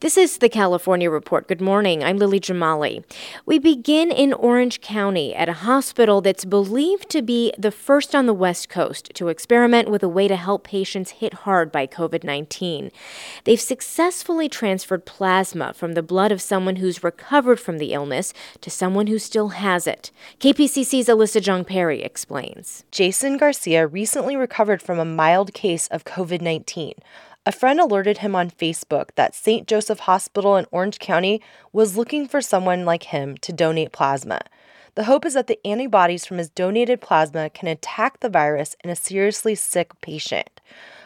This is the California Report. Good morning. I'm Lily Jamali. We begin in Orange County at a hospital that's believed to be the first on the West Coast to experiment with a way to help patients hit hard by COVID 19. They've successfully transferred plasma from the blood of someone who's recovered from the illness to someone who still has it. KPCC's Alyssa Jeong Perry explains. Jason Garcia recently recovered from a mild case of COVID 19. A friend alerted him on Facebook that St. Joseph Hospital in Orange County was looking for someone like him to donate plasma. The hope is that the antibodies from his donated plasma can attack the virus in a seriously sick patient.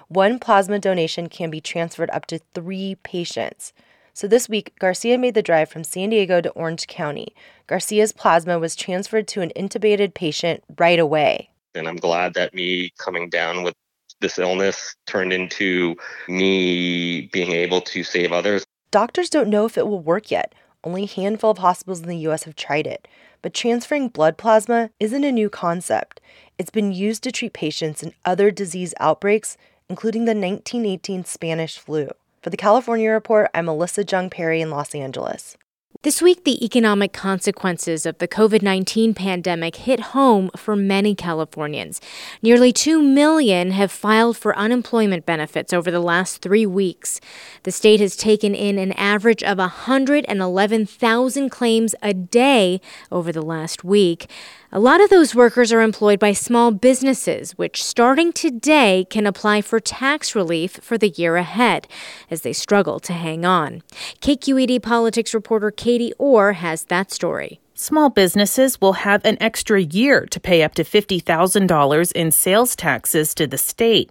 One plasma donation can be transferred up to three patients. So this week, Garcia made the drive from San Diego to Orange County. Garcia's plasma was transferred to an intubated patient right away. And I'm glad that me coming down with this illness turned into me being able to save others. Doctors don't know if it will work yet. Only a handful of hospitals in the US have tried it. But transferring blood plasma isn't a new concept. It's been used to treat patients in other disease outbreaks, including the 1918 Spanish flu. For the California Report, I'm Alyssa Jeong Perry in Los Angeles. This week, the economic consequences of the COVID 19 pandemic hit home for many Californians. Nearly 2 million have filed for unemployment benefits over the last three weeks. The state has taken in an average of 111,000 claims a day over the last week. A lot of those workers are employed by small businesses, which starting today can apply for tax relief for the year ahead as they struggle to hang on. KQED politics reporter Katie Orr has that story. Small businesses will have an extra year to pay up to $50,000 in sales taxes to the state.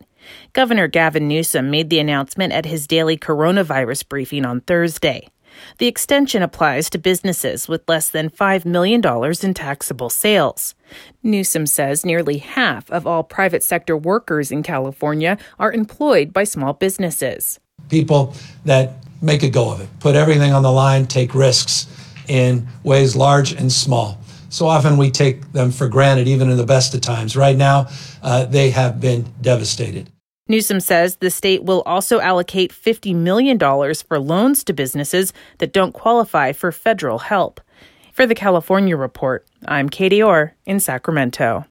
Governor Gavin Newsom made the announcement at his daily coronavirus briefing on Thursday. The extension applies to businesses with less than $5 million in taxable sales. Newsom says nearly half of all private sector workers in California are employed by small businesses. People that make a go of it, put everything on the line, take risks in ways large and small. So often we take them for granted, even in the best of times. Right now, uh, they have been devastated. Newsom says the state will also allocate $50 million for loans to businesses that don't qualify for federal help. For the California Report, I'm Katie Orr in Sacramento.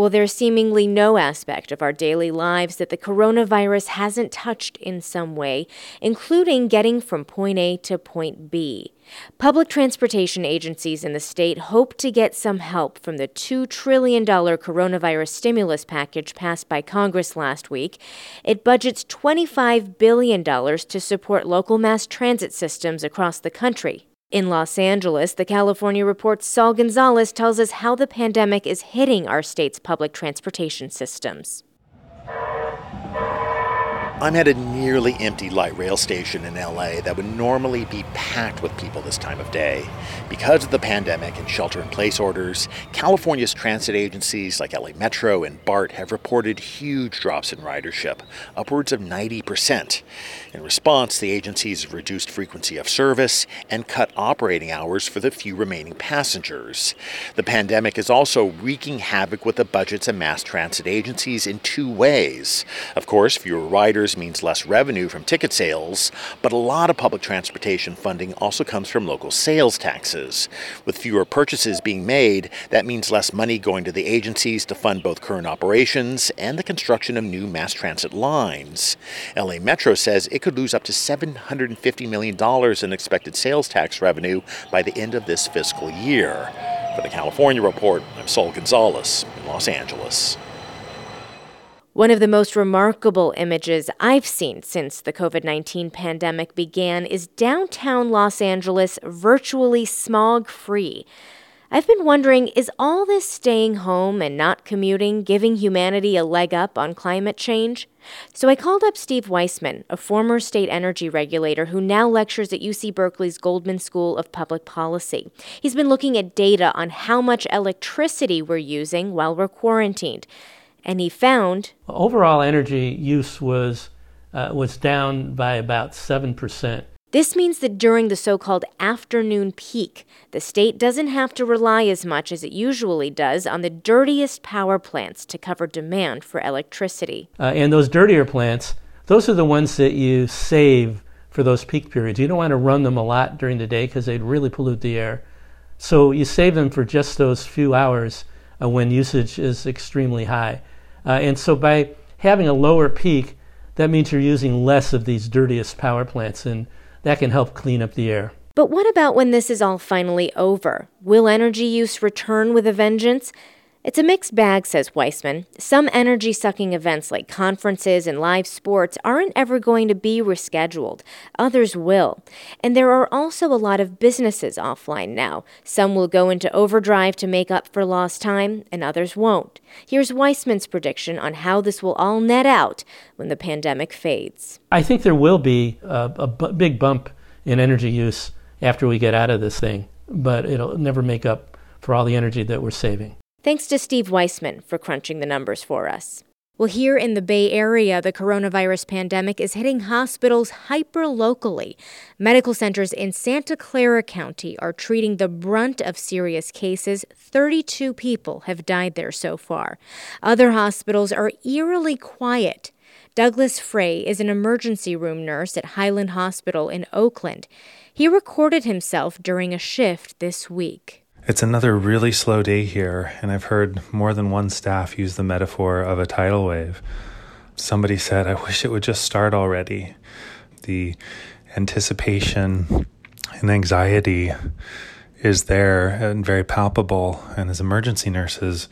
Well, there's seemingly no aspect of our daily lives that the coronavirus hasn't touched in some way, including getting from point A to point B. Public transportation agencies in the state hope to get some help from the $2 trillion coronavirus stimulus package passed by Congress last week. It budgets $25 billion to support local mass transit systems across the country. In Los Angeles, the California Report's Saul Gonzalez tells us how the pandemic is hitting our state's public transportation systems. I'm at a nearly empty light rail station in LA that would normally be packed with people this time of day. Because of the pandemic and shelter in place orders, California's transit agencies like LA Metro and BART have reported huge drops in ridership, upwards of 90%. In response, the agencies have reduced frequency of service and cut operating hours for the few remaining passengers. The pandemic is also wreaking havoc with the budgets of mass transit agencies in two ways. Of course, fewer riders means less revenue from ticket sales, but a lot of public transportation funding also comes from local sales taxes. With fewer purchases being made, that means less money going to the agencies to fund both current operations and the construction of new mass transit lines. LA Metro says it could lose up to $750 million in expected sales tax revenue by the end of this fiscal year. For the California Report, I'm Saul Gonzalez in Los Angeles. One of the most remarkable images I've seen since the COVID 19 pandemic began is downtown Los Angeles virtually smog free. I've been wondering is all this staying home and not commuting giving humanity a leg up on climate change? So I called up Steve Weissman, a former state energy regulator who now lectures at UC Berkeley's Goldman School of Public Policy. He's been looking at data on how much electricity we're using while we're quarantined and he found overall energy use was uh, was down by about seven percent. This means that during the so called afternoon peak, the state doesn't have to rely as much as it usually does on the dirtiest power plants to cover demand for electricity. Uh, and those dirtier plants, those are the ones that you save for those peak periods. You don't want to run them a lot during the day because they'd really pollute the air. So you save them for just those few hours uh, when usage is extremely high. Uh, and so by having a lower peak, that means you're using less of these dirtiest power plants, and that can help clean up the air. But what about when this is all finally over? Will energy use return with a vengeance? It's a mixed bag, says Weissman. Some energy sucking events like conferences and live sports aren't ever going to be rescheduled, others will. And there are also a lot of businesses offline now. Some will go into overdrive to make up for lost time, and others won't. Here's Weissman's prediction on how this will all net out when the pandemic fades. I think there will be a, a b- big bump in energy use after we get out of this thing, but it'll never make up for all the energy that we're saving. Thanks to Steve Weissman for crunching the numbers for us. Well, here in the Bay Area, the coronavirus pandemic is hitting hospitals hyper locally. Medical centers in Santa Clara County are treating the brunt of serious cases. 32 people have died there so far. Other hospitals are eerily quiet. Douglas Frey is an emergency room nurse at Highland Hospital in Oakland. He recorded himself during a shift this week. It's another really slow day here, and I've heard more than one staff use the metaphor of a tidal wave. Somebody said, I wish it would just start already. The anticipation and anxiety is there and very palpable. And as emergency nurses,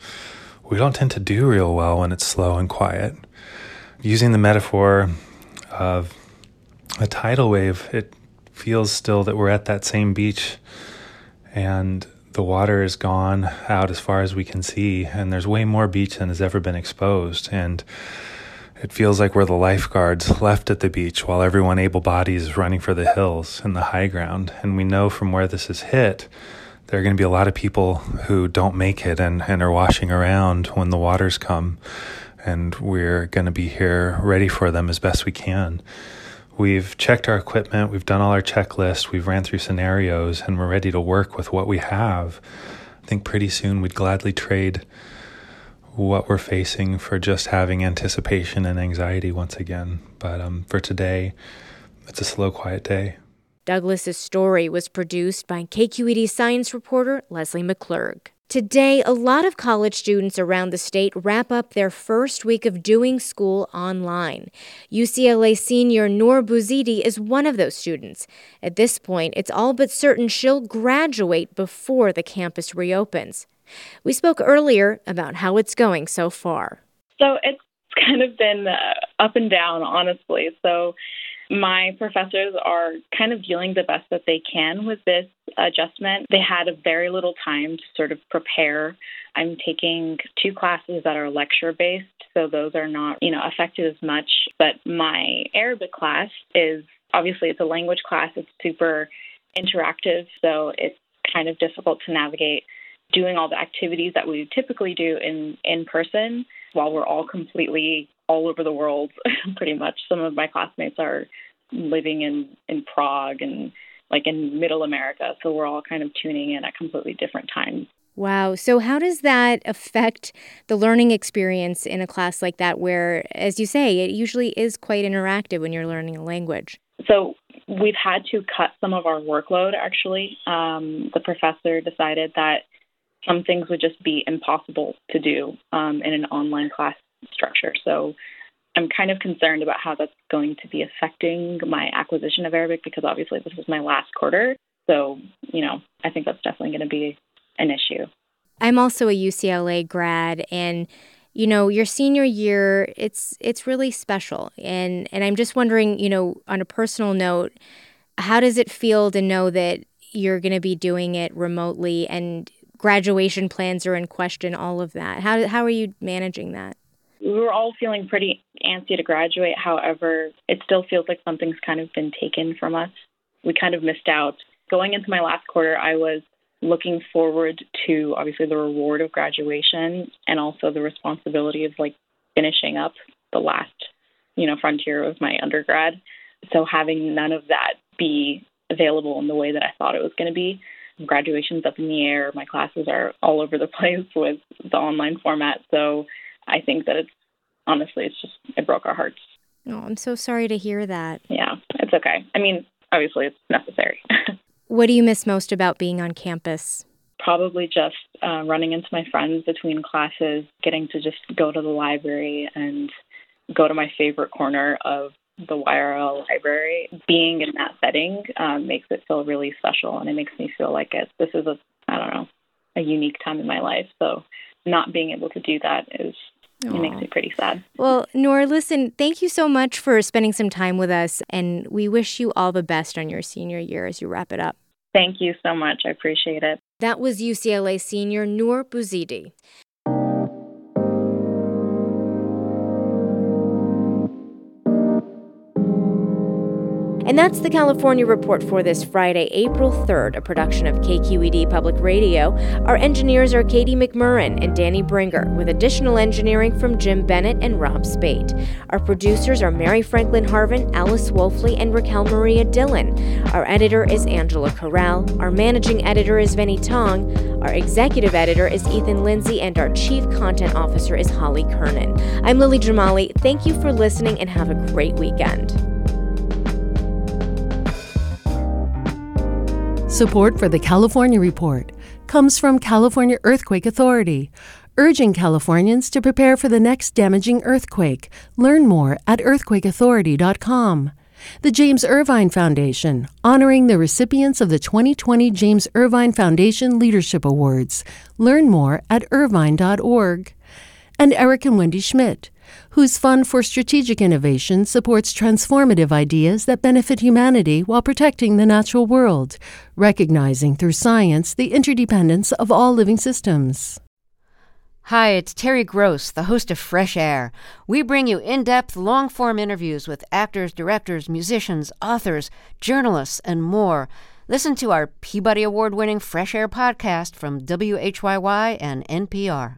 we don't tend to do real well when it's slow and quiet. Using the metaphor of a tidal wave, it feels still that we're at that same beach and the water is gone out as far as we can see, and there's way more beach than has ever been exposed. And it feels like we're the lifeguards left at the beach while everyone able bodied is running for the hills and the high ground. And we know from where this is hit, there are going to be a lot of people who don't make it and, and are washing around when the waters come. And we're going to be here ready for them as best we can. We've checked our equipment, we've done all our checklists, we've ran through scenarios, and we're ready to work with what we have. I think pretty soon we'd gladly trade what we're facing for just having anticipation and anxiety once again. But um, for today, it's a slow, quiet day. Douglas's story was produced by KQED science reporter Leslie McClurg. Today, a lot of college students around the state wrap up their first week of doing school online. UCLA senior Noor Bouzidi is one of those students. At this point, it's all but certain she'll graduate before the campus reopens. We spoke earlier about how it's going so far. So it's kind of been uh, up and down, honestly. So My professors are kind of dealing the best that they can with this adjustment. They had a very little time to sort of prepare. I'm taking two classes that are lecture based, so those are not, you know, affected as much. But my Arabic class is obviously it's a language class. It's super interactive, so it's kind of difficult to navigate doing all the activities that we typically do in in person while we're all completely all over the world pretty much some of my classmates are living in in Prague and like in middle America so we're all kind of tuning in at completely different times Wow. So, how does that affect the learning experience in a class like that, where, as you say, it usually is quite interactive when you're learning a language? So, we've had to cut some of our workload actually. Um, the professor decided that some things would just be impossible to do um, in an online class structure. So I'm kind of concerned about how that's going to be affecting my acquisition of Arabic because obviously this is my last quarter. So, you know, I think that's definitely going to be an issue. I'm also a UCLA grad and you know, your senior year, it's it's really special. And and I'm just wondering, you know, on a personal note, how does it feel to know that you're going to be doing it remotely and graduation plans are in question, all of that? How how are you managing that? We were all feeling pretty antsy to graduate. However, it still feels like something's kind of been taken from us. We kind of missed out. Going into my last quarter, I was looking forward to obviously the reward of graduation and also the responsibility of like finishing up the last, you know, frontier of my undergrad. So having none of that be available in the way that I thought it was going to be, graduation's up in the air. My classes are all over the place with the online format. So I think that it's honestly, it's just, it broke our hearts. Oh, I'm so sorry to hear that. Yeah, it's okay. I mean, obviously, it's necessary. what do you miss most about being on campus? Probably just uh, running into my friends between classes, getting to just go to the library and go to my favorite corner of the YRL library. Being in that setting um, makes it feel really special, and it makes me feel like it. This is a, I don't know, a unique time in my life. So, not being able to do that is Aww. It makes me pretty sad. Well, Noor, listen, thank you so much for spending some time with us, and we wish you all the best on your senior year as you wrap it up. Thank you so much. I appreciate it. That was UCLA senior Noor Bouzidi. And that's the California Report for this Friday, April 3rd, a production of KQED Public Radio. Our engineers are Katie McMurran and Danny Bringer, with additional engineering from Jim Bennett and Rob Spate. Our producers are Mary Franklin Harvin, Alice Woelfle, and Raquel Maria Dillon. Our editor is Angela Corral. Our managing editor is Vinnee Tong. Our executive editor is Ethan Lindsey, and our chief content officer is Holly Kernan. I'm Lily Jamali. Thank you for listening and have a great weekend. Support for the California Report comes from California Earthquake Authority, urging Californians to prepare for the next damaging earthquake. Learn more at earthquakeauthority.com. The James Irvine Foundation, honoring the recipients of the 2020 James Irvine Foundation Leadership Awards. Learn more at irvine.org. And Eric and Wendy Schmidt whose Fund for Strategic Innovation supports transformative ideas that benefit humanity while protecting the natural world, recognizing through science the interdependence of all living systems. Hi, it's Terry Gross, the host of Fresh Air. We bring you in depth, long form interviews with actors, directors, musicians, authors, journalists, and more. Listen to our Peabody Award winning Fresh Air podcast from WHYY and NPR.